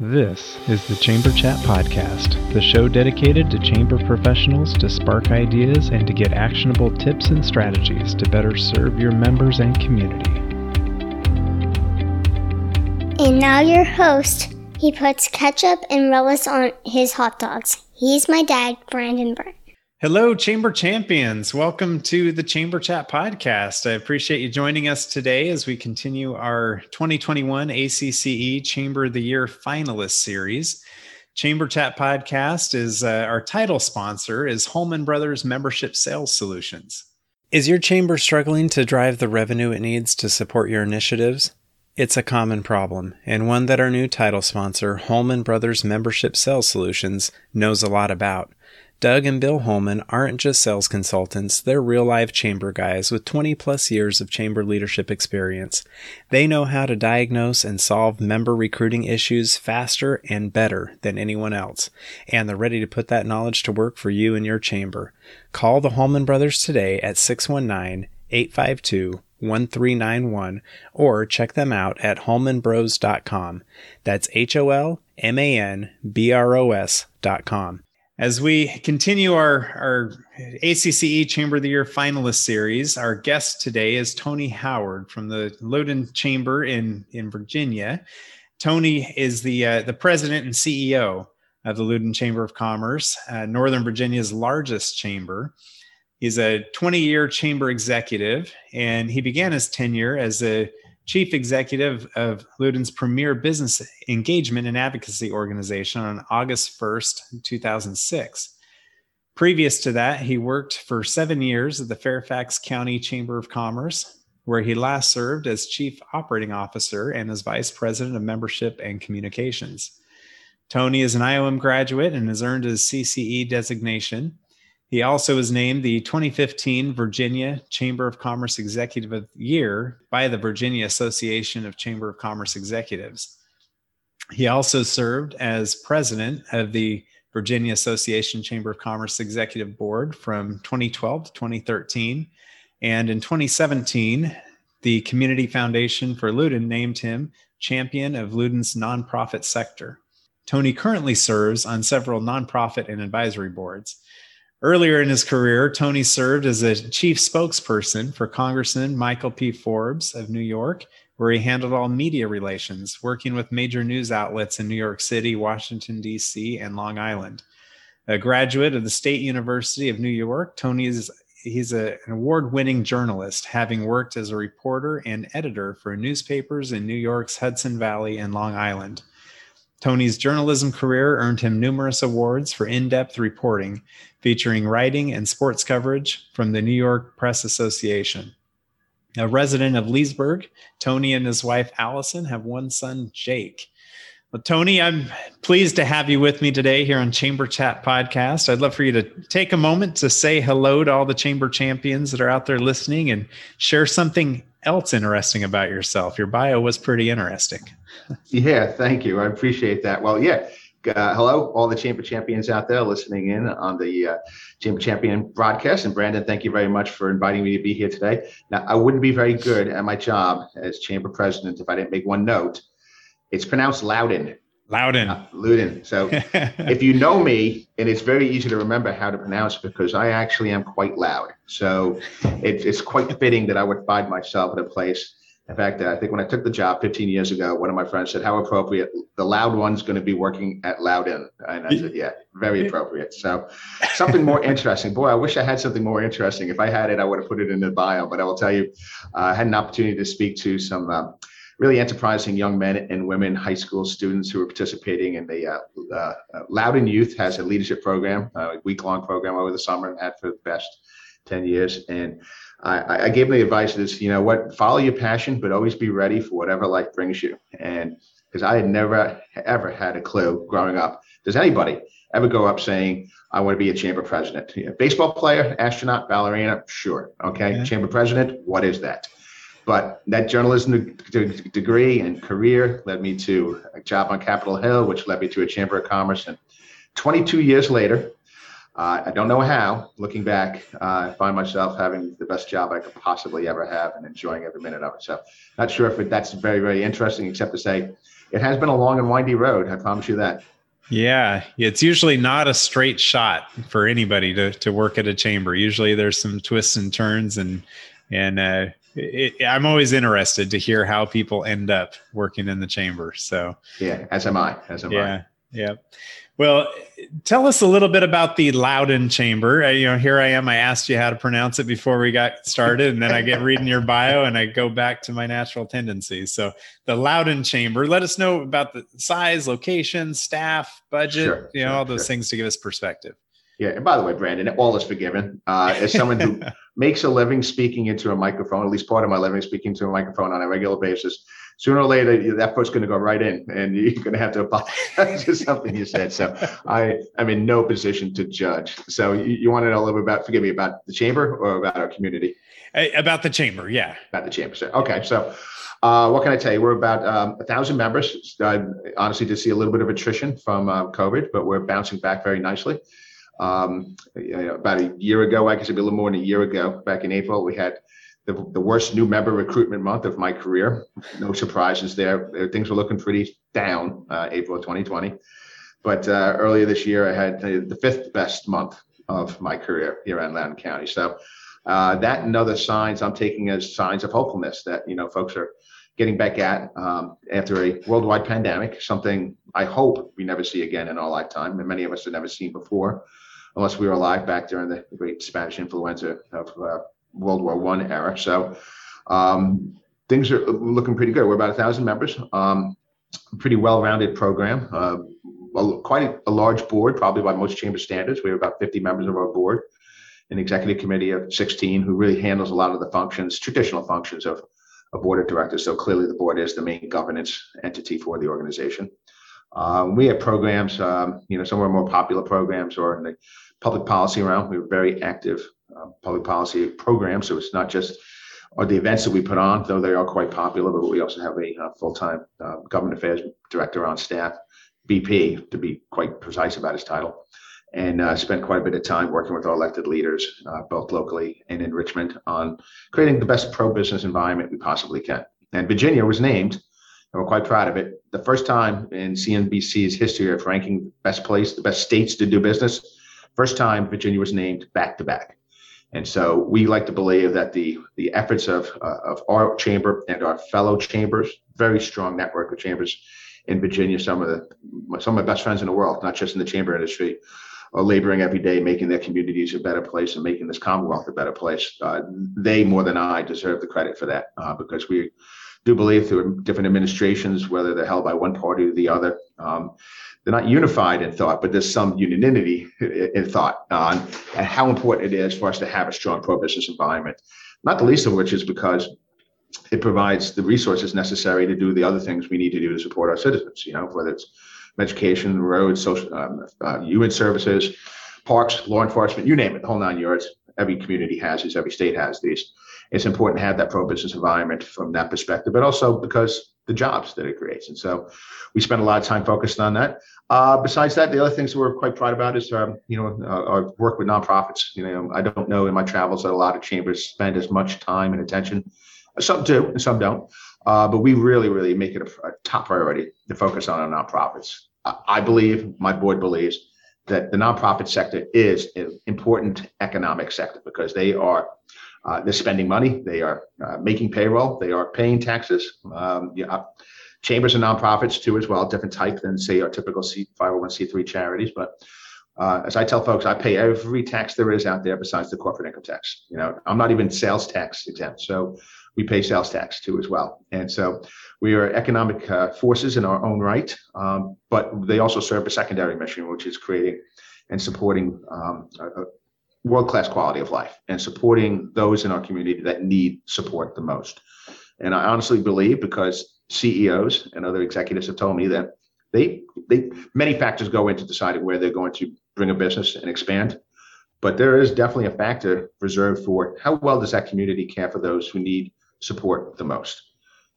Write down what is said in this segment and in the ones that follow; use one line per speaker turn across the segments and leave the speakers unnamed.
This is the Chamber Chat Podcast, the show dedicated to chamber professionals to spark ideas and to get actionable tips and strategies to better serve your members and community.
And now your host. He puts ketchup and relish on his hot dogs. He's my dad, Brandon Brent.
Hello, Chamber Champions. Welcome to the Chamber Chat Podcast. I appreciate you joining us today as we continue our 2021 ACCE Chamber of the Year finalist series. Chamber Chat Podcast is uh, our title sponsor is Holman Brothers Membership Sales Solutions. Is your chamber struggling to drive the revenue it needs to support your initiatives? It's a common problem, and one that our new title sponsor, Holman Brothers Membership Sales Solutions, knows a lot about. Doug and Bill Holman aren't just sales consultants, they're real life chamber guys with 20 plus years of chamber leadership experience. They know how to diagnose and solve member recruiting issues faster and better than anyone else, and they're ready to put that knowledge to work for you and your chamber. Call the Holman brothers today at 619 852 1391 or check them out at holmanbros.com. That's H O L M A N B R O S.com. As we continue our, our ACCE Chamber of the Year finalist series, our guest today is Tony Howard from the Loudoun Chamber in, in Virginia. Tony is the, uh, the president and CEO of the Loudoun Chamber of Commerce, uh, Northern Virginia's largest chamber. He's a 20 year chamber executive, and he began his tenure as a chief executive of Loudoun's premier business engagement and advocacy organization on August 1st, 2006. Previous to that, he worked for seven years at the Fairfax County Chamber of Commerce, where he last served as chief operating officer and as vice president of membership and communications. Tony is an IOM graduate and has earned his CCE designation. He also was named the 2015 Virginia Chamber of Commerce Executive of the Year by the Virginia Association of Chamber of Commerce Executives. He also served as president of the Virginia Association Chamber of Commerce Executive Board from 2012 to 2013. And in 2017, the Community Foundation for Loudoun named him champion of Loudoun's nonprofit sector. Tony currently serves on several nonprofit and advisory boards. Earlier in his career, Tony served as a chief spokesperson for Congressman Michael P. Forbes of New York, where he handled all media relations, working with major news outlets in New York City, Washington, D.C., and Long Island. A graduate of the State University of New York, Tony is he's a, an award-winning journalist, having worked as a reporter and editor for newspapers in New York's Hudson Valley and Long Island. Tony's journalism career earned him numerous awards for in depth reporting, featuring writing and sports coverage from the New York Press Association. A resident of Leesburg, Tony and his wife Allison have one son, Jake. Well, Tony, I'm pleased to have you with me today here on Chamber Chat Podcast. I'd love for you to take a moment to say hello to all the Chamber champions that are out there listening and share something else interesting about yourself. Your bio was pretty interesting.
yeah, thank you. I appreciate that. Well, yeah. Uh, hello, all the Chamber Champions out there listening in on the uh, Chamber Champion broadcast. And Brandon, thank you very much for inviting me to be here today. Now, I wouldn't be very good at my job as Chamber President if I didn't make one note. It's pronounced Loudoun.
Loudoun.
Uh, Loudoun. So if you know me, and it's very easy to remember how to pronounce because I actually am quite loud. So it, it's quite fitting that I would find myself in a place in fact, I think when I took the job 15 years ago, one of my friends said, "How appropriate! The loud one's going to be working at Loudoun." And I said, "Yeah, very appropriate." So, something more interesting. Boy, I wish I had something more interesting. If I had it, I would have put it in the bio. But I will tell you, uh, I had an opportunity to speak to some uh, really enterprising young men and women, high school students who are participating in the uh, uh, Loudoun Youth has a leadership program, a week-long program over the summer, and had for the past 10 years, and I, I gave them the advice is, you know what, follow your passion, but always be ready for whatever life brings you. And because I had never, ever had a clue growing up. Does anybody ever go up saying, I want to be a chamber president? Yeah, baseball player, astronaut, ballerina, sure. Okay. Yeah. Chamber president, what is that? But that journalism degree and career led me to a job on Capitol Hill, which led me to a Chamber of Commerce. And 22 years later, uh, I don't know how. Looking back, uh, I find myself having the best job I could possibly ever have and enjoying every minute of it. So, not sure if it, that's very, very interesting, except to say it has been a long and windy road. I promise you that.
Yeah, it's usually not a straight shot for anybody to to work at a chamber. Usually, there's some twists and turns, and and uh, it, I'm always interested to hear how people end up working in the chamber. So
yeah, as am I. As am
yeah, I. Yeah. Well, tell us a little bit about the Loudoun Chamber. Uh, you know, here I am. I asked you how to pronounce it before we got started, and then I get reading your bio, and I go back to my natural tendencies. So, the Loudoun Chamber. Let us know about the size, location, staff, budget. Sure, you know, sure, all those sure. things to give us perspective.
Yeah, and by the way, Brandon, all is forgiven. Uh, as someone who makes a living speaking into a microphone, at least part of my living speaking to a microphone on a regular basis, sooner or later that foot's going to go right in and you're going to have to apologize for something you said so i am in no position to judge so you, you want to know a little bit about forgive me about the chamber or about our community
about the chamber yeah
about the chamber so okay so uh, what can I tell you? We're about um, a thousand members. I honestly did see a little bit of attrition from uh, COVID, but we're bouncing back very nicely. Um, about a year ago, I guess it'd be a little more than a year ago, back in April, we had the, the worst new member recruitment month of my career. No surprises there. Things were looking pretty down uh, April 2020. But uh, earlier this year, I had the fifth best month of my career here in Loudoun County. So uh, that and other signs I'm taking as signs of hopefulness that you know folks are getting back at um, after a worldwide pandemic, something I hope we never see again in our lifetime, and many of us have never seen before, unless we were alive back during the great Spanish influenza of uh, World War One era. So um, things are looking pretty good. We're about a thousand members. Um, pretty well-rounded program. Uh, a, quite a, a, large board, probably by most chamber standards. We have about 50 members of our board, an executive committee of 16 who really handles a lot of the functions, traditional functions of a board of directors. So clearly, the board is the main governance entity for the organization. Um, we have programs, um, you know, some of our more popular programs or in the public policy realm. We're very active uh, public policy program. So it's not just or the events that we put on, though they are quite popular, but we also have a uh, full-time uh, government affairs director on staff, VP, to be quite precise about his title, and uh, spent quite a bit of time working with our elected leaders, uh, both locally and in Richmond, on creating the best pro-business environment we possibly can. And Virginia was named, and we're quite proud of it, the first time in CNBC's history of ranking best place, the best states to do business. First time Virginia was named back to back. And so we like to believe that the the efforts of uh, of our chamber and our fellow chambers, very strong network of chambers in Virginia, some of the some of my best friends in the world, not just in the chamber industry, are laboring every day, making their communities a better place and making this Commonwealth a better place. Uh, they more than I deserve the credit for that uh, because we do believe through different administrations, whether they're held by one party or the other. Um, they're not unified in thought, but there's some unanimity in thought on and how important it is for us to have a strong pro-business environment. Not the least of which is because it provides the resources necessary to do the other things we need to do to support our citizens. You know, whether it's education, roads, social, um, uh, human services, parks, law enforcement, you name it, the whole nine yards. Every community has these. Every state has these. It's important to have that pro-business environment from that perspective, but also because the jobs that it creates. And so we spend a lot of time focused on that. Uh, besides that, the other things we're quite proud about is, um, you know, uh, our work with nonprofits. You know, I don't know in my travels that a lot of chambers spend as much time and attention. Some do, and some don't. Uh, but we really, really make it a, a, top priority to focus on our nonprofits. I believe, my board believes, that the nonprofit sector is an important economic sector because they are uh, they're spending money. They are uh, making payroll. They are paying taxes. Um, yeah, chambers and nonprofits too, as well, different type than say our typical C- 501c3 charities. But uh, as I tell folks, I pay every tax there is out there besides the corporate income tax. You know, I'm not even sales tax exempt, so we pay sales tax too as well. And so we are economic uh, forces in our own right, um, but they also serve a secondary mission, which is creating and supporting um, a, world class quality of life and supporting those in our community that need support the most. And I honestly believe because CEOs and other executives have told me that they they many factors go into deciding where they're going to bring a business and expand. But there is definitely a factor reserved for how well does that community care for those who need support the most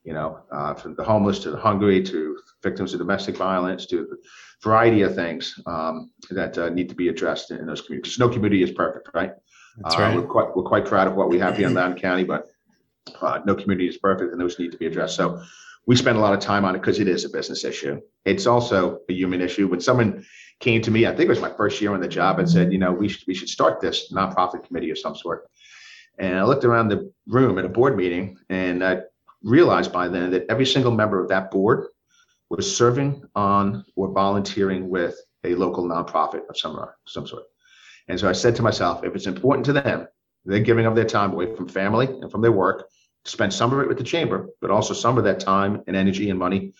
you know, uh, from the homeless to the hungry to victims of domestic violence to a variety of things um, that uh, need to be addressed in those communities. No community is perfect, right?
That's right.
Uh, we're quite we're quite proud of what we have here in Loudoun County, but uh, no community is perfect, and those need to be addressed. So we spend a lot of time on it because it is a business issue. It's also a human issue. When someone came to me, I think it was my first year on the job, and said, you know, we should we should start this nonprofit committee of some sort. And I looked around the room at a board meeting, and I realized by then that every single member of that board was serving on or volunteering with a local nonprofit of some some sort. And so I said to myself, if it's important to them, they're giving up their time away from family and from their work to spend some of it with the chamber, but also some of that time and energy and money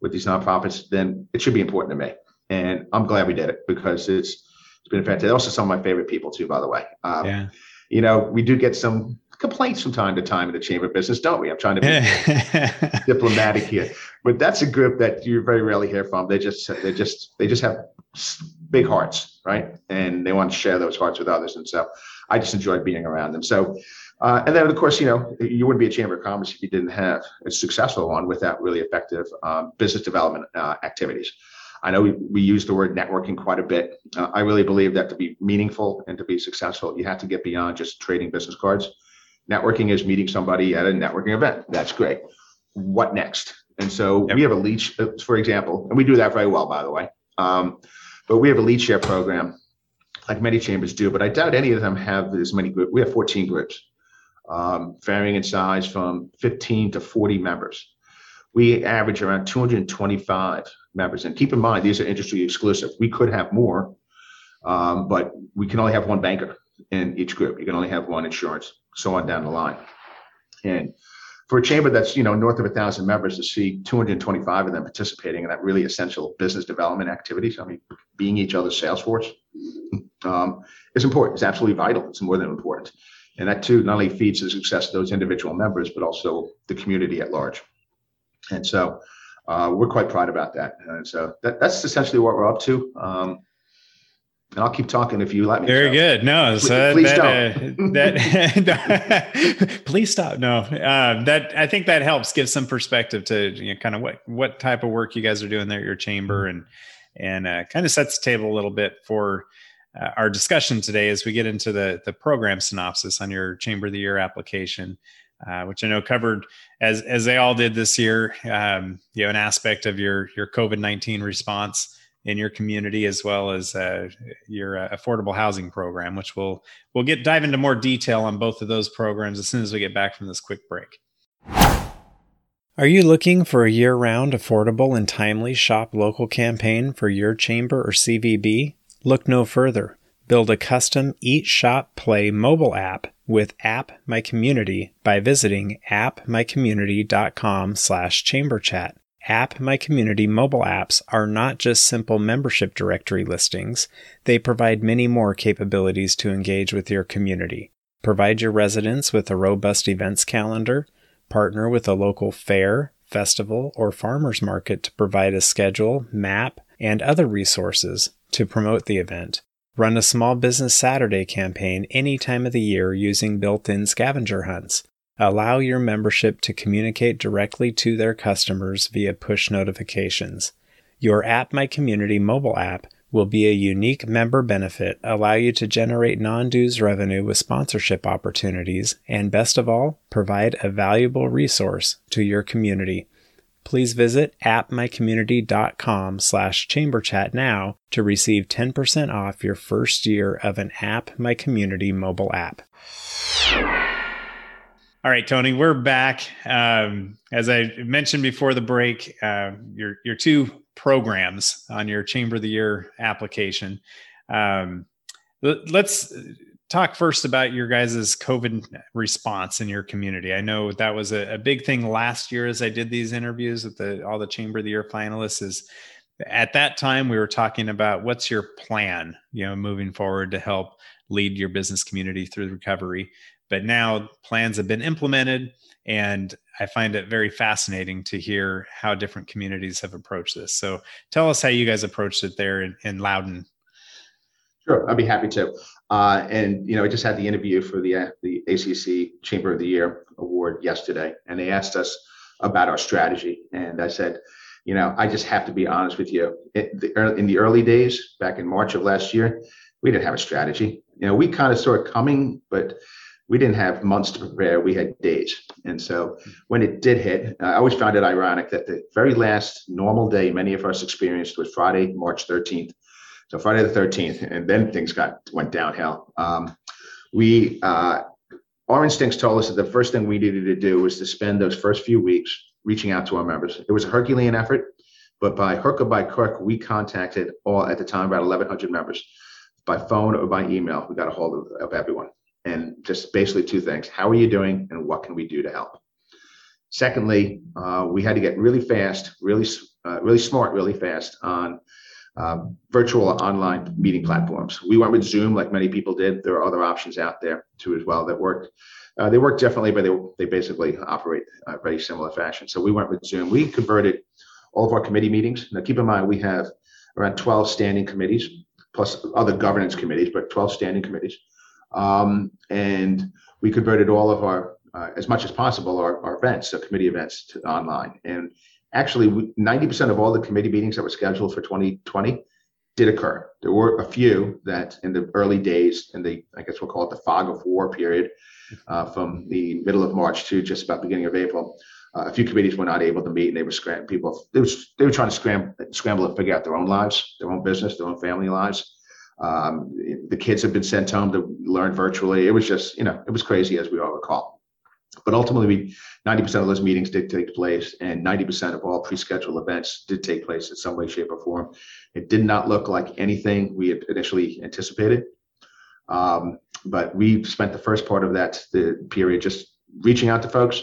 with these nonprofits, then it should be important to me. And I'm glad we did it because it's it's been fantastic. Also, some of my favorite people too, by the way. Um, yeah. You know, we do get some complaints from time to time in the chamber of business, don't we? I'm trying to be diplomatic here, but that's a group that you very rarely hear from. They just they just they just have big hearts, right? And they want to share those hearts with others. And so I just enjoyed being around them. So uh, and then, of course, you know, you wouldn't be a chamber of commerce if you didn't have a successful one without really effective um, business development uh, activities. I know we, we use the word networking quite a bit. Uh, I really believe that to be meaningful and to be successful, you have to get beyond just trading business cards. Networking is meeting somebody at a networking event. That's great. What next? And so yep. we have a lead, uh, for example, and we do that very well, by the way. Um, but we have a lead share program, like many chambers do. But I doubt any of them have as many groups. We have 14 groups, um, varying in size from 15 to 40 members. We average around 225 members. And keep in mind, these are industry exclusive. We could have more, um, but we can only have one banker in each group. You can only have one insurance, so on down the line. And for a chamber that's you know north of a thousand members to see 225 of them participating in that really essential business development activities, I mean, being each other's sales force, um, is important. It's absolutely vital. It's more than important, and that too not only feeds the success of those individual members, but also the community at large. And so uh, we're quite proud about that. And so that, that's essentially what we're up to. Um, and I'll keep talking if you let me.
Very so. good. No, please, so please that, don't. Uh, that please stop. No, uh, that I think that helps give some perspective to you know, kind of what what type of work you guys are doing there at your chamber, and and uh, kind of sets the table a little bit for uh, our discussion today as we get into the the program synopsis on your Chamber of the Year application uh, which I know covered as as they all did this year. Um, you know, an aspect of your your COVID nineteen response in your community, as well as uh, your uh, affordable housing program, which we'll we'll get dive into more detail on both of those programs as soon as we get back from this quick break. Are you looking for a year round, affordable, and timely shop local campaign for your chamber or CVB? Look no further. Build a custom Eat Shop Play mobile app with App My Community by visiting appmycommunity.com slash chamberchat. App My Community mobile apps are not just simple membership directory listings, they provide many more capabilities to engage with your community. Provide your residents with a robust events calendar, partner with a local fair, festival, or farmers market to provide a schedule, map, and other resources to promote the event Run a small business Saturday campaign any time of the year using built in scavenger hunts. Allow your membership to communicate directly to their customers via push notifications. Your App My Community mobile app will be a unique member benefit, allow you to generate non dues revenue with sponsorship opportunities, and best of all, provide a valuable resource to your community please visit appmycommunity.com slash chamberchat now to receive 10% off your first year of an App My Community mobile app. All right, Tony, we're back. Um, as I mentioned before the break, uh, your your two programs on your Chamber of the Year application. Um, let's talk first about your guys' COVID response in your community. I know that was a, a, big thing last year as I did these interviews with the all the Chamber of the Year finalists. Is at that time we were talking about what's your plan, you know, moving forward to help lead your business community through recovery. But now plans have been implemented, and I find it very fascinating to hear how different communities have approached this. So tell us how you guys approached it there in, in Loudoun
Sure, I'd be happy to. Uh, and you know, I just had the interview for the uh, the ACC Chamber of the Year award yesterday, and they asked us about our strategy, and I said, you know, I just have to be honest with you. It, the, in the early days, back in March of last year, we didn't have a strategy. You know, we kind of saw it coming, but we didn't have months to prepare. We had days. And so when it did hit, I always found it ironic that the very last normal day many of us experienced was Friday, March 13th. So Friday the 13th, and then things got went downhill. Um, we uh, our instincts told us that the first thing we needed to do was to spend those first few weeks reaching out to our members. It was a Herculean effort, but by hook or by crook, we contacted all at the time about 1,100 members by phone or by email. We got a hold of, of everyone and just basically two things. How are you doing and what can we do to help? Secondly uh, we had to get really fast really uh, really smart really fast on uh, virtual online meeting platforms. We went with zoom like many people did. There are other options out there too as well that work. Uh, they work differently but they, they basically operate a very similar fashion. So we went with zoom. We converted all of our committee meetings. Now keep in mind we have around 12 standing committees plus other governance committees but 12 standing committees um, and we converted all of our, uh, as much as possible, our, our events, so committee events to online. And actually, 90% of all the committee meetings that were scheduled for 2020 did occur. There were a few that in the early days, in the, I guess we'll call it the fog of war period, uh, from the middle of March to just about beginning of April, uh, a few committees were not able to meet and they were scrambling people they, was, they were trying to scramble scramble to figure out their own lives their own business their own family lives um, the kids have been sent home to learn virtually. It was just, you know, it was crazy as we all recall. But ultimately, 90% of those meetings did take place, and 90% of all pre-scheduled events did take place in some way, shape, or form. It did not look like anything we had initially anticipated. Um, but we spent the first part of that the period just reaching out to folks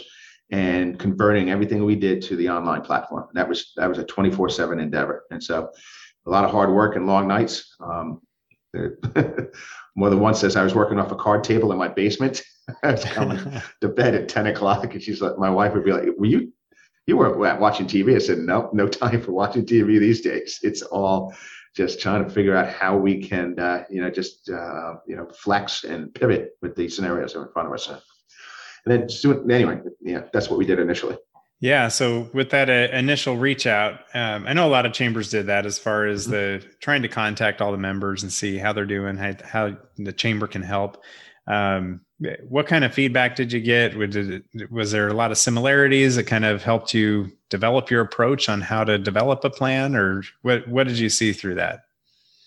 and converting everything we did to the online platform. That was that was a 24/7 endeavor, and so a lot of hard work and long nights. Um, more than once says I was working off a card table in my basement. I was coming to bed at 10 o'clock, and she's like, my wife would be like, "Were you, you weren't watching TV?" I said, "No, no time for watching TV these days. It's all just trying to figure out how we can, uh, you know, just uh, you know, flex and pivot with the scenarios that are in front of us." And then soon, anyway, yeah, that's what we did initially.
Yeah. So with that uh, initial reach out, um, I know a lot of chambers did that as far as mm-hmm. the trying to contact all the members and see how they're doing, how, how the chamber can help. Um, what kind of feedback did you get? Was there a lot of similarities that kind of helped you develop your approach on how to develop a plan, or what? What did you see through that?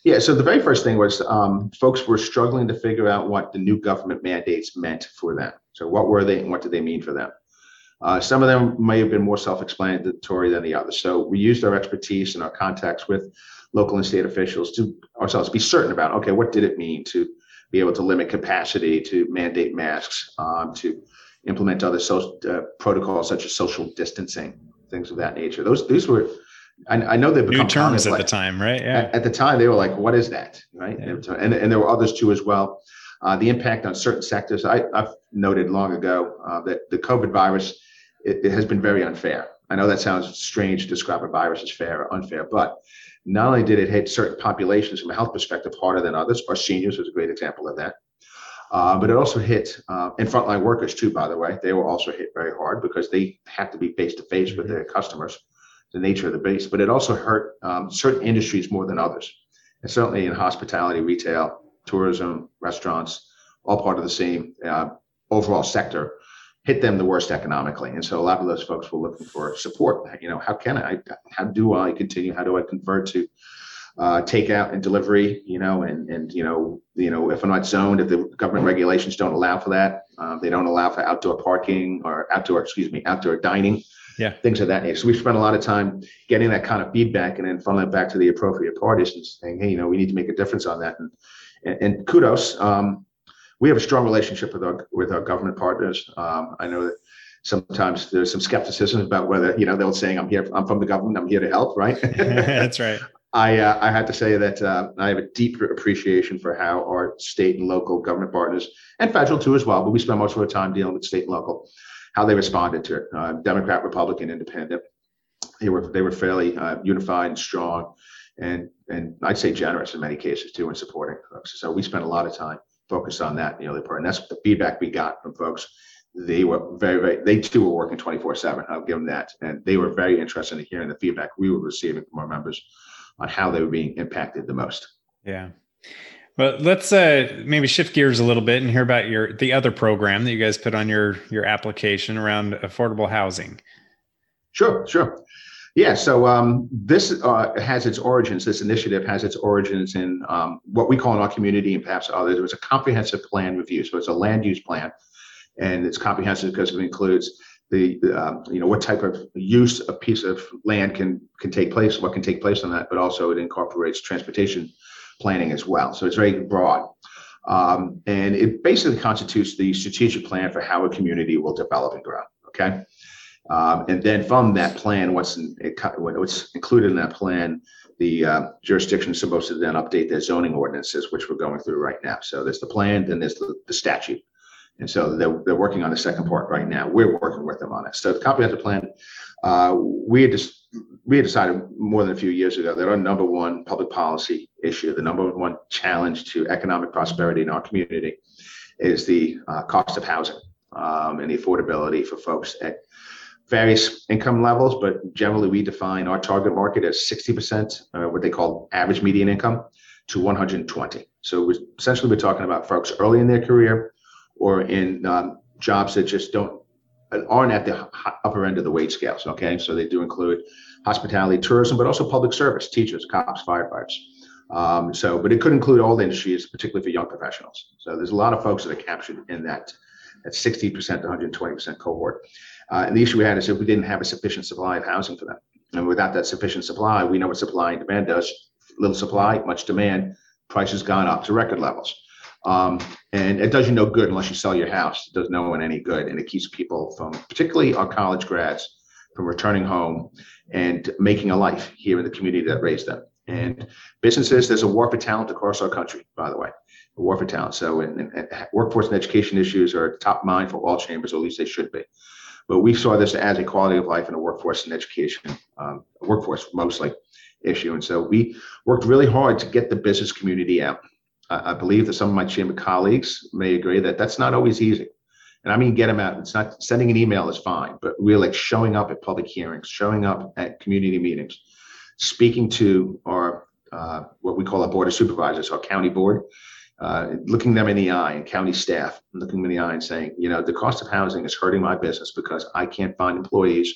Yeah, so the very first thing was um, folks were struggling to figure out what the new government mandates meant for them. So, what were they and what did they mean for them? Uh, some of them may have been more self-explanatory than the others. So we used our expertise and our contacts with local and state officials to ourselves be certain about, okay, what did it mean to be able to limit capacity, to mandate masks, um, to implement other social uh, protocols such as social distancing, things of that nature. Those these were, I, I know they've become
new terms at like, the time, right?
Yeah. At, at, the time, they were like, "What is that?" Right? Yeah. And and there were others too as well. Uh, the impact on certain sectors. I, have noted long ago uh, that the COVID virus it, it, has been very unfair. I know that sounds strange to describe a virus as fair or unfair, but not only did it hit certain populations from a health perspective harder than others, our seniors was a great example of that. Uh, but it also hit uh, and frontline workers too. By the way, they were also hit very hard because they have to be face to face with their customers, the nature of the base. But it also hurt um, certain industries more than others, and certainly in hospitality, retail, tourism, restaurants, all part of the same uh, overall sector hit them the worst economically. And so a lot of those folks were looking for support. You know, how can I, how do I continue? How do I convert to uh, takeout and delivery? You know, and and you know, you know, if I'm not zoned, if the government regulations don't allow for that, um, they don't allow for outdoor parking or outdoor, excuse me, outdoor dining.
Yeah.
Things of that nature. So we spent a lot of time getting that kind of feedback and then funneling it back to the appropriate parties and saying, hey, you know, we need to make a difference on that. And and, and kudos. Um, we have a strong relationship with our with our government partners. Um, I know that sometimes there's some skepticism about whether you know they're saying I'm here, I'm from the government, I'm here to help, right?
That's right.
I uh, I have to say that uh, I have a deep appreciation for how our state and local government partners and federal too as well, but we spend most of our time dealing with state and local, how they responded to it. Uh, Democrat, Republican, Independent, they were they were fairly uh, unified and strong, and and I'd say generous in many cases too in supporting folks. So we spent a lot of time focus on that the early part. And that's the feedback we got from folks. They were very, very, they too were working 24 7. I'll give them that. And they were very interested in hearing the feedback we were receiving from our members on how they were being impacted the most.
Yeah. Well, let's uh, maybe shift gears a little bit and hear about your the other program that you guys put on your your application around affordable housing.
Sure, sure. Yeah, so um, this uh, has its origins. This initiative has its origins in um, what we call in our community and perhaps others. It was a comprehensive plan review. So it's a land use plan, and it's comprehensive because it includes the uh, you know what type of use a piece of land can can take place, what can take place on that, but also it incorporates transportation planning as well. So it's very broad. Um, and it basically constitutes the strategic plan for how a community will develop and grow. Okay. Um, and then from that plan, what's in, what's included in that plan, the uh, jurisdiction is supposed to then update their zoning ordinances, which we're going through right now. So there's the plan, then there's the, the statute. And so they're, they're working on the second part right now. We're working with them on it. So the comprehensive plan, uh, we had just we had decided more than a few years ago that our number one public policy issue, the number one challenge to economic prosperity in our community, is the uh, cost of housing um, and the affordability for folks at various income levels, but generally we define our target market as 60%, uh, what they call average median income, to 120. So we're, essentially, we're talking about folks early in their career or in um, jobs that just don't aren't at the upper end of the wage scales. Okay, so they do include hospitality, tourism, but also public service, teachers, cops, firefighters. Um, so, but it could include all industries, particularly for young professionals. So there's a lot of folks that are captured in that that 60% to 120% cohort. Uh, and the issue we had is if we didn't have a sufficient supply of housing for them. And without that sufficient supply, we know what supply and demand does. Little supply, much demand, prices gone up to record levels. Um, and it does you no good unless you sell your house. It does no one any good. And it keeps people from, particularly our college grads, from returning home and making a life here in the community that raised them. And businesses, there's a war for talent across our country, by the way, a war for talent. So in, workforce and education issues are top mind for all chambers, or at least they should be. But we saw this as a quality of life and a workforce and education, um, workforce mostly issue. And so we worked really hard to get the business community out. I, I believe that some of my chamber colleagues may agree that that's not always easy. And I mean, get them out. It's not sending an email is fine, but really like showing up at public hearings, showing up at community meetings, speaking to our uh, what we call our board of supervisors, our county board, uh, looking them in the eye and county staff, looking them in the eye and saying, you know, the cost of housing is hurting my business because I can't find employees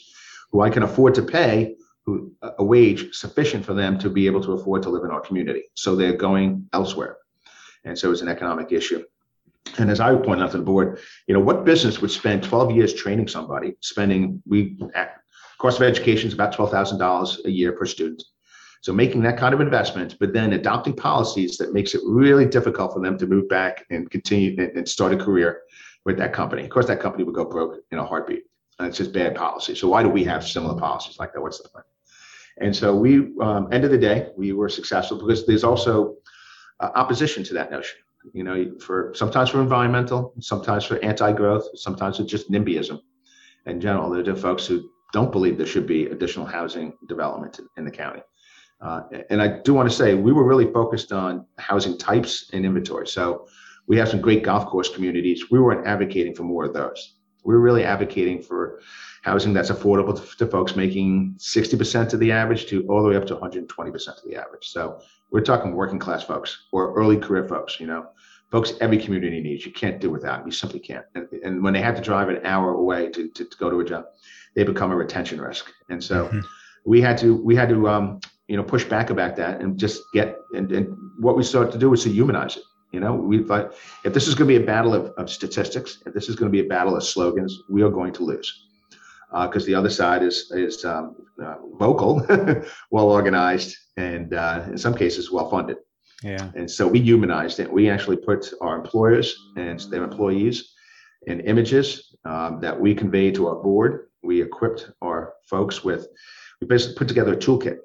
who I can afford to pay who, a wage sufficient for them to be able to afford to live in our community. So they're going elsewhere. And so it's an economic issue. And as I point out to the board, you know, what business would spend 12 years training somebody, spending we cost of education is about $12,000 a year per student. So making that kind of investment, but then adopting policies that makes it really difficult for them to move back and continue and start a career with that company. Of course, that company would go broke in a heartbeat. And it's just bad policy. So why do we have similar policies like that? What's the point? And so we, um, end of the day, we were successful because there's also uh, opposition to that notion. You know, for sometimes for environmental, sometimes for anti-growth, sometimes for just NIMBYism in general. There are folks who don't believe there should be additional housing development in the county. Uh, and I do want to say we were really focused on housing types and inventory. So we have some great golf course communities. We weren't advocating for more of those. We were really advocating for housing that's affordable to, to folks making 60% of the average to all the way up to 120% of the average. So we're talking working class folks or early career folks, you know, folks every community needs. You can't do without. You simply can't. And, and when they have to drive an hour away to, to, to, go to a job, they become a retention risk. And so mm-hmm. we had to we had to um, you know push back about that and just get and, and what we started to do was to humanize it. You know, we thought if this is going to be a battle of, of statistics, if this is going to be a battle of slogans, we are going to lose because uh, the other side is is um, uh, vocal, well organized, and uh, in some cases well funded.
Yeah.
And so we humanized it. We actually put our employers and their employees in images um, that we conveyed to our board. We equipped our folks with. We basically put together a toolkit.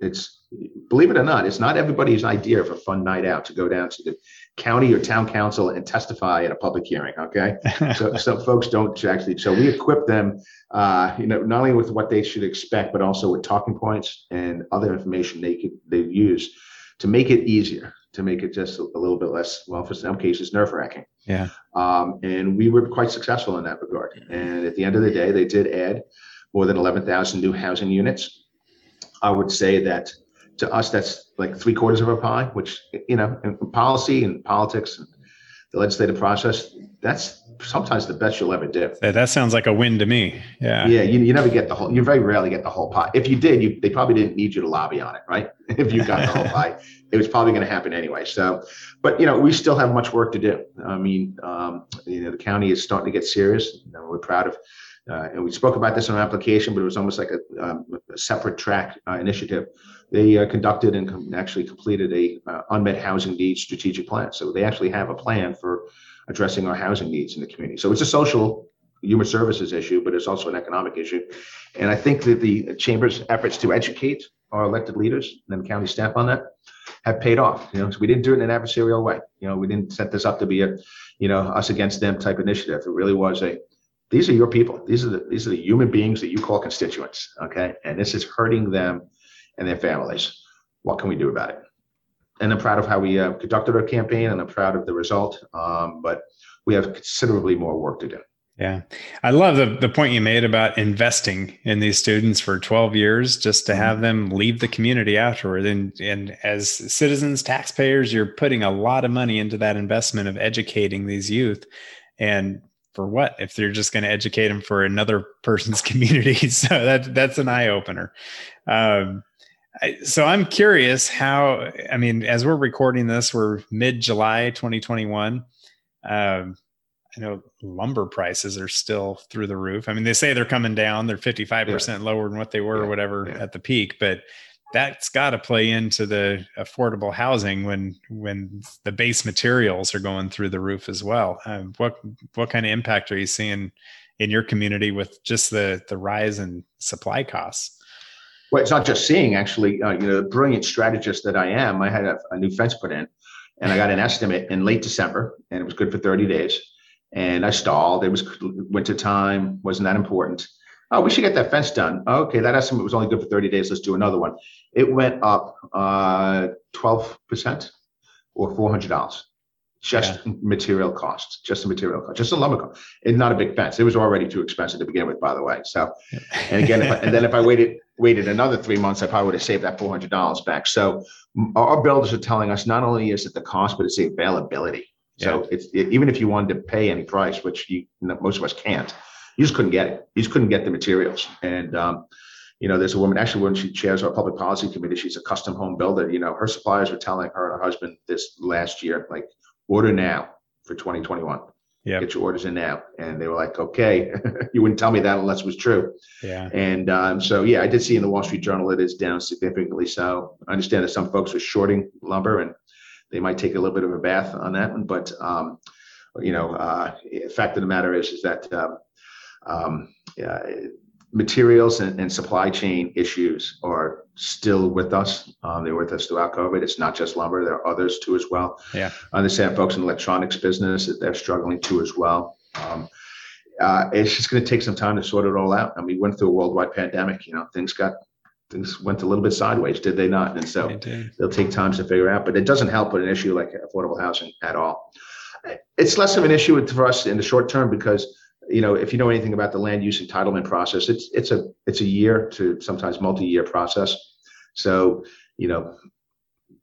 It's believe it or not, it's not everybody's idea of a fun night out to go down to the county or town council and testify at a public hearing. Okay, so so folks don't actually. So we equip them, uh, you know, not only with what they should expect, but also with talking points and other information they could they use to make it easier, to make it just a little bit less. Well, for some cases, nerve wracking.
Yeah.
Um, and we were quite successful in that regard. And at the end of the day, they did add more than 11,000 new housing units. I would say that to us, that's like three quarters of a pie, which, you know, in policy and politics and the legislative process, that's sometimes the best you'll ever do.
That sounds like a win to me. Yeah.
Yeah. You, you never get the whole, you very rarely get the whole pie. If you did, you, they probably didn't need you to lobby on it, right? if you got the whole pie, it was probably going to happen anyway. So, but you know, we still have much work to do. I mean, um, you know, the county is starting to get serious. You know, we're proud of, uh, and we spoke about this our application, but it was almost like a, um, a separate track uh, initiative they uh, conducted and com- actually completed a uh, unmet housing needs strategic plan. So they actually have a plan for addressing our housing needs in the community. So it's a social human services issue, but it's also an economic issue. And I think that the chamber's efforts to educate our elected leaders and the county staff on that have paid off. You know, so we didn't do it in an adversarial way. You know, we didn't set this up to be a, you know, us against them type initiative. It really was a, these are your people. These are the these are the human beings that you call constituents. Okay, and this is hurting them and their families. What can we do about it? And I'm proud of how we uh, conducted our campaign, and I'm proud of the result. Um, but we have considerably more work to do.
Yeah. I love the, the point you made about investing in these students for 12 years just to have them leave the community afterward. And, and as citizens, taxpayers, you're putting a lot of money into that investment of educating these youth. And for what if they're just going to educate them for another person's community? So that, that's an eye opener. Um, so I'm curious how, I mean, as we're recording this, we're mid July 2021. Um, I know lumber prices are still through the roof. I mean, they say they're coming down, they're 55% yeah. lower than what they were yeah. or whatever yeah. at the peak, but that's got to play into the affordable housing when when the base materials are going through the roof as well. Um, what what kind of impact are you seeing in your community with just the the rise in supply costs?
Well, it's not just seeing actually, uh, you know, the brilliant strategist that I am. I had a, a, new fence put in and I got an estimate in late December and it was good for 30 days. And I stalled. It was winter time, wasn't that important. Oh, we should get that fence done. Okay, that estimate was only good for 30 days. Let's do another one. It went up uh, 12% or $400 just yeah. material costs, just the material cost, just the lumber cost. It's not a big fence. It was already too expensive to begin with, by the way. So, and again, I, and then if I waited waited another three months, I probably would have saved that four hundred dollars back. So, our builders are telling us not only is it the cost, but it's the availability. So yeah. it's it, even if you wanted to pay any price, which you most of us can't, you just couldn't get it. You just couldn't get the materials. And um, you know, there's a woman actually when she chairs our public policy committee, she's a custom home builder. You know, her suppliers were telling her and her husband this last year, like order now for 2021. Yeah. Get your orders in now. And they were like, okay, you wouldn't tell me that unless it was true.
Yeah.
And um, so, yeah, I did see in the Wall Street Journal it is down significantly. So I understand that some folks are shorting lumber and they might take a little bit of a bath on that one. But, um, you know, uh, fact of the matter is, is that um, um yeah, materials and, and, supply chain issues are still with us. Um, they're with us throughout COVID. It's not just lumber; there are others too as well.
Yeah,
I understand folks in the electronics business that they're struggling too as well. Um, uh, it's just going to take some time to sort it all out. And we went through a worldwide pandemic. You know, things got things went a little bit sideways, did they not? And so they'll take time to figure out. But it doesn't help with an issue like affordable housing at all. It's less of an issue for us in the short term because you know, if you know anything about the land use entitlement process, it's it's a it's a year to sometimes multi-year process. So, you know,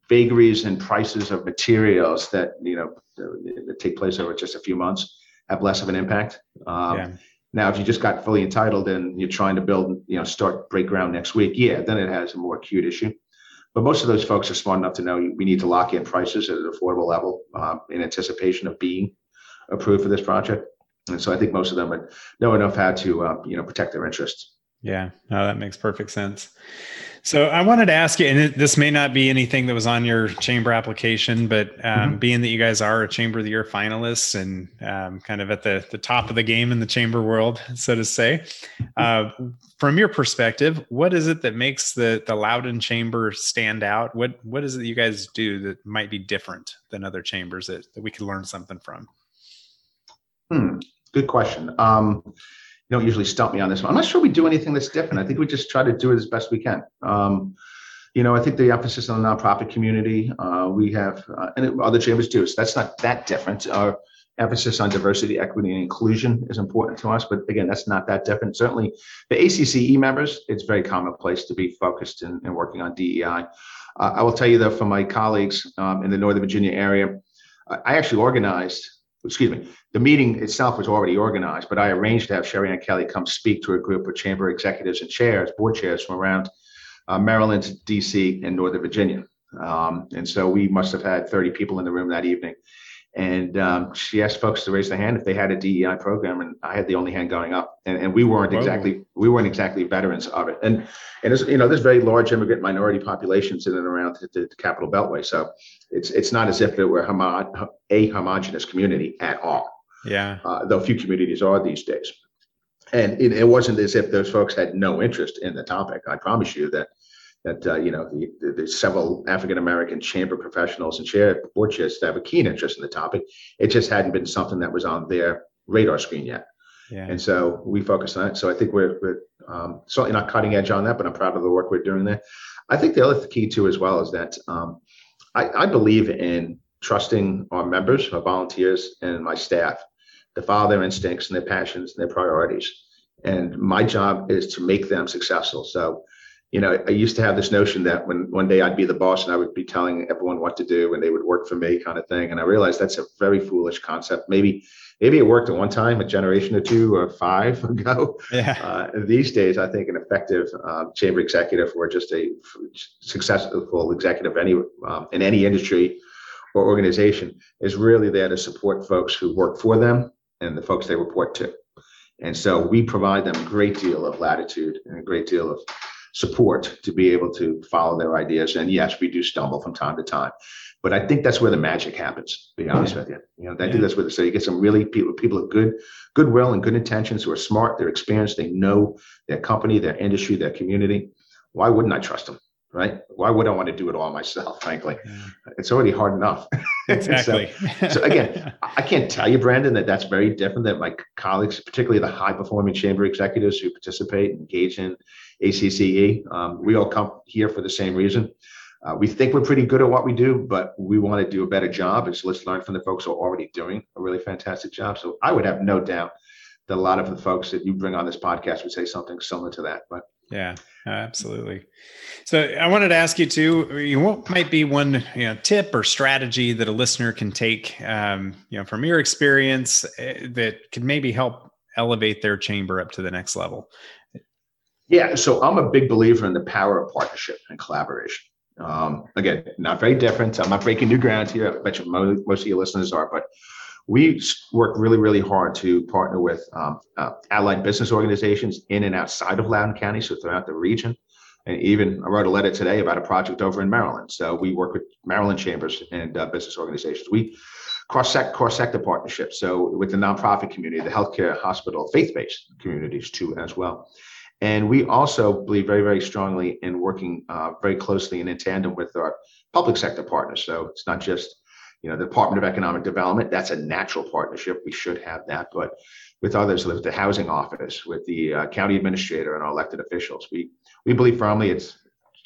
vagaries and prices of materials that you know that take place over just a few months have less of an impact. Um, yeah. Now, if you just got fully entitled and you're trying to build, you know, start break ground next week, yeah, then it has a more acute issue. But most of those folks are smart enough to know we need to lock in prices at an affordable level um, in anticipation of being approved for this project. And so I think most of them would know enough how to, uh, you know, protect their interests.
Yeah, no, that makes perfect sense. So I wanted to ask you, and it, this may not be anything that was on your chamber application, but um, mm-hmm. being that you guys are a chamber of the year finalists and um, kind of at the the top of the game in the chamber world, so to say, uh, from your perspective, what is it that makes the the Loudoun chamber stand out? What what is it that you guys do that might be different than other chambers that, that we could learn something from?
Hmm. Good question. Um, you don't usually stump me on this one. I'm not sure we do anything that's different. I think we just try to do it as best we can. Um, you know, I think the emphasis on the nonprofit community, uh, we have, uh, and other chambers do. So that's not that different. Our emphasis on diversity, equity, and inclusion is important to us. But again, that's not that different. Certainly, the ACCE members, it's very commonplace to be focused and working on DEI. Uh, I will tell you though, from my colleagues um, in the Northern Virginia area, I actually organized, excuse me, the meeting itself was already organized, but I arranged to have Sherry Ann Kelly come speak to a group of chamber executives and chairs, board chairs from around uh, Maryland, DC, and Northern Virginia. Um, and so we must have had 30 people in the room that evening. And um, she asked folks to raise their hand if they had a DEI program, and I had the only hand going up. And, and we weren't Whoa. exactly we weren't exactly veterans of it. And and there's you know there's very large immigrant minority populations in and around the, the, the Capital Beltway, so it's it's not as if it were homo- a homogenous community at all.
Yeah.
Uh, though few communities are these days. And it, it wasn't as if those folks had no interest in the topic. I promise you that that uh, you know the, there's several African American chamber professionals and chair board chairs that have a keen interest in the topic. It just hadn't been something that was on their radar screen yet. Yeah. And so we focus on it. So I think we're, we're um, certainly not cutting edge on that, but I'm proud of the work we're doing there. I think the other key too, as well, is that um, I, I believe in trusting our members, our volunteers, and my staff to follow their instincts and their passions and their priorities. And my job is to make them successful. So you know, I used to have this notion that when one day I'd be the boss and I would be telling everyone what to do and they would work for me kind of thing. And I realized that's a very foolish concept. Maybe, maybe it worked at one time, a generation or two or five ago. Yeah. Uh, these days, I think an effective uh, chamber executive or just a successful executive any um, in any industry or organization is really there to support folks who work for them and the folks they report to. And so we provide them a great deal of latitude and a great deal of support to be able to follow their ideas. And yes, we do stumble from time to time, but I think that's where the magic happens. To be honest yeah. with you, you know, I think that's where the so you get some really people people of good goodwill and good intentions who are smart, they're experienced, they know their company, their industry, their community. Why wouldn't I trust them? Right? Why would I want to do it all myself? Frankly, it's already hard enough.
Exactly.
so, so, again, I can't tell you, Brandon, that that's very different. That my colleagues, particularly the high performing chamber executives who participate, and engage in ACCE. Um, we all come here for the same reason. Uh, we think we're pretty good at what we do, but we want to do a better job. And so let's learn from the folks who are already doing a really fantastic job. So I would have no doubt that a lot of the folks that you bring on this podcast would say something similar to that. But
yeah, absolutely. So I wanted to ask you too. What might be one you know tip or strategy that a listener can take, um, you know, from your experience uh, that could maybe help elevate their chamber up to the next level?
Yeah, so I'm a big believer in the power of partnership and collaboration. Um, again, not very different. I'm not breaking new ground here. I bet you most of your listeners are, but we work really, really hard to partner with um, uh, allied business organizations in and outside of Loudoun County, so throughout the region. And even I wrote a letter today about a project over in Maryland. So we work with Maryland chambers and uh, business organizations. We cross sector partnerships. So with the nonprofit community, the healthcare, hospital, faith based communities too as well. And we also believe very, very strongly in working uh, very closely and in tandem with our public sector partners. So it's not just, you know, the Department of Economic Development. That's a natural partnership. We should have that, but with others, with the housing office, with the uh, county administrator, and our elected officials, we we believe firmly it's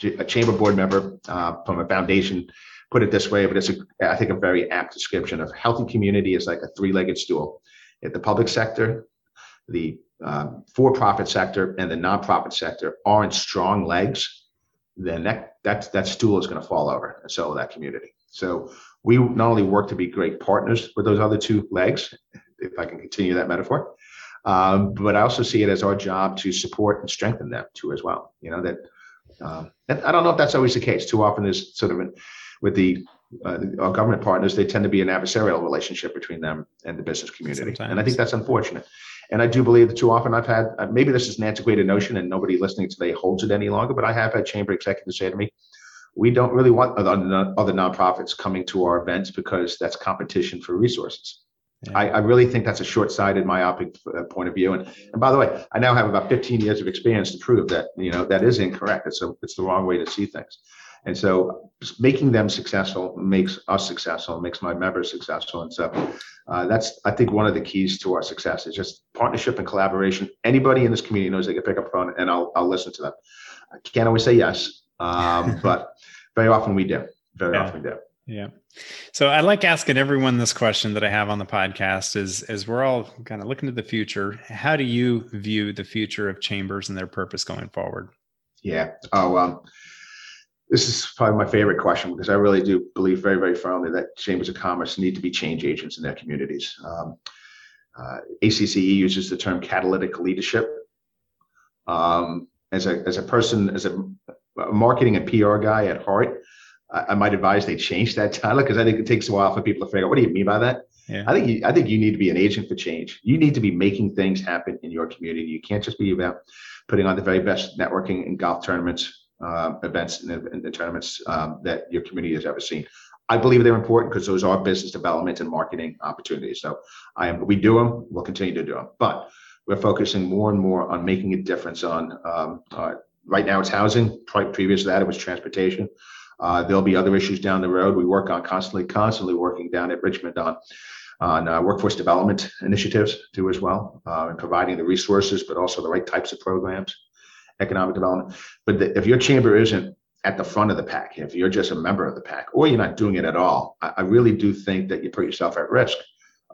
a chamber board member uh, from a foundation put it this way, but it's a, I think a very apt description of healthy community is like a three-legged stool. At the public sector, the uh, for-profit sector and the nonprofit sector aren't strong legs, then that that that stool is going to fall over and so will that community. So we not only work to be great partners with those other two legs, if I can continue that metaphor, um, but I also see it as our job to support and strengthen them too as well. You know that, um, and I don't know if that's always the case. Too often there's sort of an, with the uh, our government partners, they tend to be an adversarial relationship between them and the business community, Sometimes. and I think that's unfortunate. And I do believe that too often I've had, uh, maybe this is an antiquated notion and nobody listening today holds it any longer, but I have had chamber executives say to me, we don't really want other, other nonprofits coming to our events because that's competition for resources. Yeah. I, I, really think that's a short-sighted, myopic uh, point of view. And, and by the way, I now have about 15 years of experience to prove that you know that is incorrect. It's a, it's the wrong way to see things. And so making them successful makes us successful, makes my members successful. And so uh, that's, I think, one of the keys to our success is just partnership and collaboration. Anybody in this community knows they can pick up a phone and I'll, I'll listen to them. I can't always say yes, um, but very often we do. Very yeah. often we do.
Yeah. So I like asking everyone this question that I have on the podcast is as we're all kind of looking to the future, how do you view the future of chambers and their purpose going forward?
Yeah. Oh, um, this is probably my favorite question because I really do believe very, very firmly that chambers of commerce need to be change agents in their communities. Um, uh, ACCE uses the term catalytic leadership. Um, as a as a person, as a, a marketing and PR guy at heart, I, I might advise they change that title because I think it takes a while for people to figure out what do you mean by that. Yeah. I think you, I think you need to be an agent for change. You need to be making things happen in your community. You can't just be about putting on the very best networking and golf tournaments, uh, events, and, and, tournaments um, that your community has ever seen. I believe they're important because those are business development and marketing opportunities. So I am, we do them, we'll continue to do them, but we're focusing more and more on making a difference on, um, uh, right now it's housing, previous to that it was transportation. Uh, there'll be other issues down the road. We work on constantly, constantly working down at Richmond on on uh, workforce development initiatives too as well, uh, and providing the resources, but also the right types of programs, economic development. But the, if your chamber isn't at the front of the pack, if you're just a member of the pack, or you're not doing it at all, I, I really do think that you put yourself at risk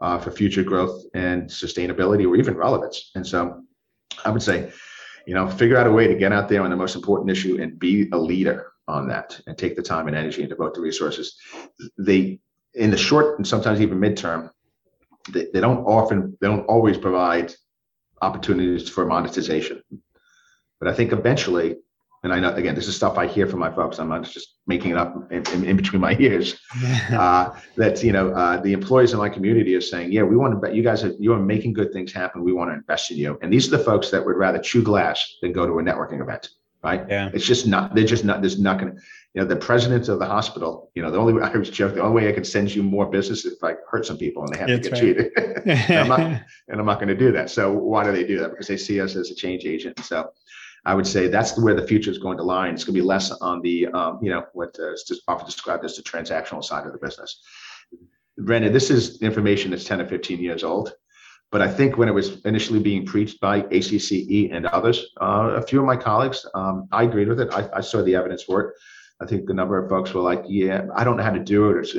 uh, for future growth and sustainability, or even relevance. And so, I would say, you know, figure out a way to get out there on the most important issue and be a leader on that and take the time and energy and devote the resources. They, in the short and sometimes even midterm, they, they don't often, they don't always provide opportunities for monetization. But I think eventually, and I know again, this is stuff I hear from my folks. I'm not just making it up in, in, in between my ears. uh, that you know, uh, the employees in my community are saying, "Yeah, we want to bet you guys are you are making good things happen. We want to invest in you." And these are the folks that would rather chew glass than go to a networking event right?
Yeah.
It's just not, they're just not, there's not going to, you know, the president of the hospital, you know, the only way I was joking, the only way I can send you more business is if I hurt some people and they have That's to get right. cheated. and, I'm not, and I'm not going to do that. So why do they do that? Because they see us as a change agent. So I would say that's where the future is going to lie. And it's going to be less on the, um, you know, what uh, is just often described as the transactional side of the business. Brandon, this is information that's 10 or 15 years old. But I think when it was initially being preached by ACCE and others, uh, a few of my colleagues, um, I agreed with it. I, I, saw the evidence for it. I think the number of folks were like, "Yeah, I don't know how to do it. It's,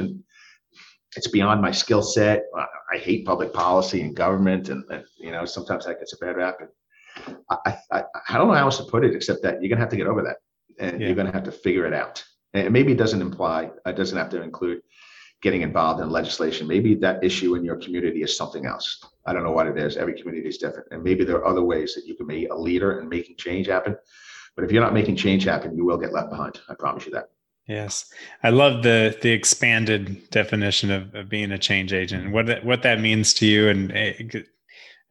it's beyond my skill set. I, I, hate public policy and government, and, and, you know sometimes that gets a bad rap." And I, I, I don't know how else to put it except that you're gonna have to get over that, and yeah. you're gonna have to figure it out. And maybe it doesn't imply, it doesn't have to include getting involved in legislation. Maybe that issue in your community is something else. I don't know what it is. Every community is different. And maybe there are other ways that you can be a leader and making change happen. But if you're not making change happen, you will get left behind. I promise you that.
Yes, I love the the expanded definition of, of being a change agent what that, what that means to you. And eh,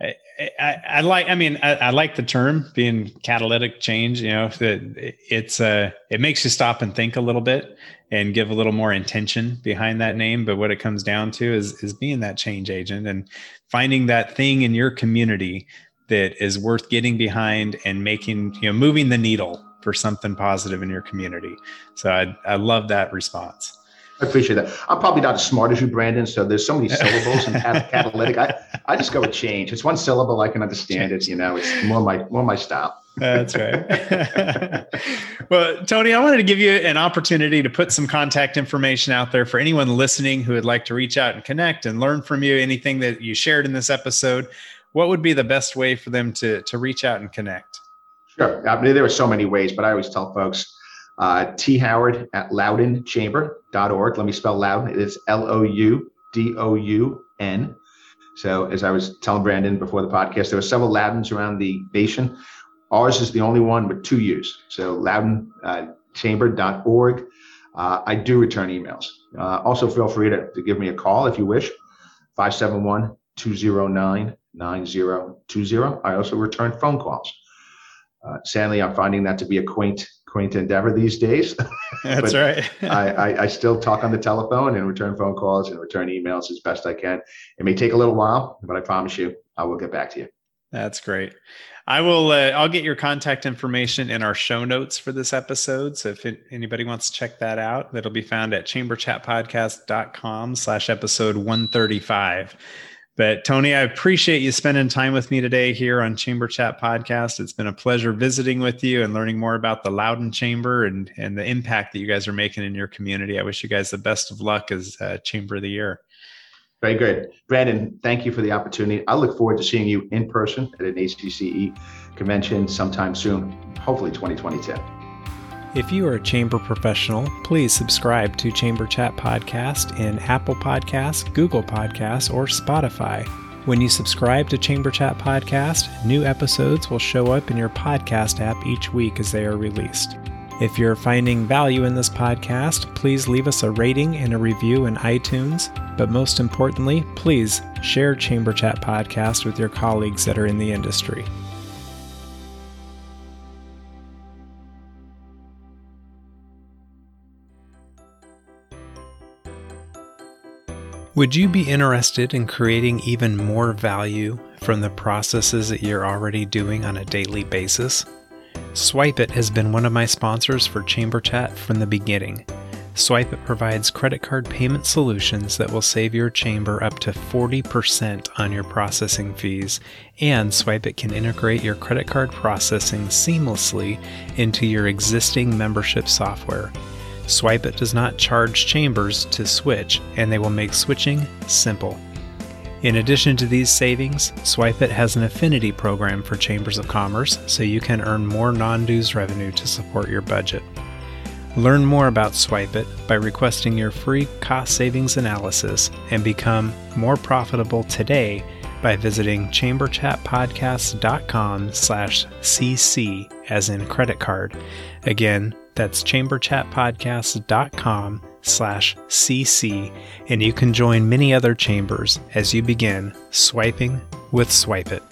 I, I, I like. I mean, I, I, like the term being catalytic change. You know, that it's uh, it makes you stop and think a little bit and give a little more intention behind that name. But what it comes down to is is being that change agent and finding that thing in your community that is worth getting behind and making you know moving the needle for something positive in your community. So I I love that response.
I appreciate that. I'm probably not as smart as you, Brandon. So there's so many syllables and catalytic. I, I just go with change. It's one syllable. I can understand it. You know, it's more my more my style.
That's right. well, Tony, I wanted to give you an opportunity to put some contact information out there for anyone listening who would like to reach out and connect and learn from you. Anything that you shared in this episode, what would be the best way for them to to reach out and connect?
Sure. I mean, there are so many ways, but I always tell folks uh, T Howard at loudoun.chamber.org. Let me spell Loudoun. It is L O U D O U N. So, as I was telling Brandon before the podcast, there are several Loudons around the nation. Ours is the only one with two U's. So, loudoun.chamber.org. Uh, I do return emails. Uh, also, feel free to, to give me a call if you wish. 571 209 9020. I also return phone calls. Uh, sadly, I'm finding that to be a quaint quaint endeavor these days.
That's right.
I, I, I, still talk on the telephone and return phone calls and return emails as best I can. It may take a little while, but I promise you, I will get back to you.
That's great. I will. Uh, I'll get your contact information in our show notes for this episode. So if it, anybody wants to check that out, that'll be found at chamberchatpodcast.com slash episode 135. But Tony, I appreciate you spending time with me today here on Chamber Chat Podcast. It's been a pleasure visiting with you and learning more about the Loudoun Chamber and, and the impact that you guys are making in your community. I wish you guys the best of luck as uh, Chamber of the Year.
Very good. Brandon, thank you for the opportunity. I look forward to seeing you in person at an ACCE convention sometime soon, hopefully 2022.
If you are a chamber professional, please subscribe to Chamber Chat Podcast in Apple Podcasts, Google Podcasts, or Spotify. When you subscribe to Chamber Chat Podcast, new episodes will show up in your podcast app each week as they are released. If you're finding value in this podcast, please leave us a rating and a review in iTunes. But most importantly, please share Chamber Chat Podcast with your colleagues that are in the industry. Would you be interested in creating even more value from the processes that you're already doing on a daily basis? SwipeIt has been one of my sponsors for Chamber Chat from the beginning. SwipeIt provides credit card payment solutions that will save your chamber up to 40% on your processing fees, and SwipeIt can integrate your credit card processing seamlessly into your existing membership software. SwipeIt does not charge chambers to switch, and they will make switching simple. In addition to these savings, SwipeIt has an affinity program for chambers of commerce so you can earn more non dues revenue to support your budget. Learn more about SwipeIt by requesting your free cost savings analysis and become more profitable today by visiting chamberchatpodcast.com slash cc as in credit card. Again, that's chamberchatpodcast.com slash cc and you can join many other chambers as you begin swiping with SwipeIt.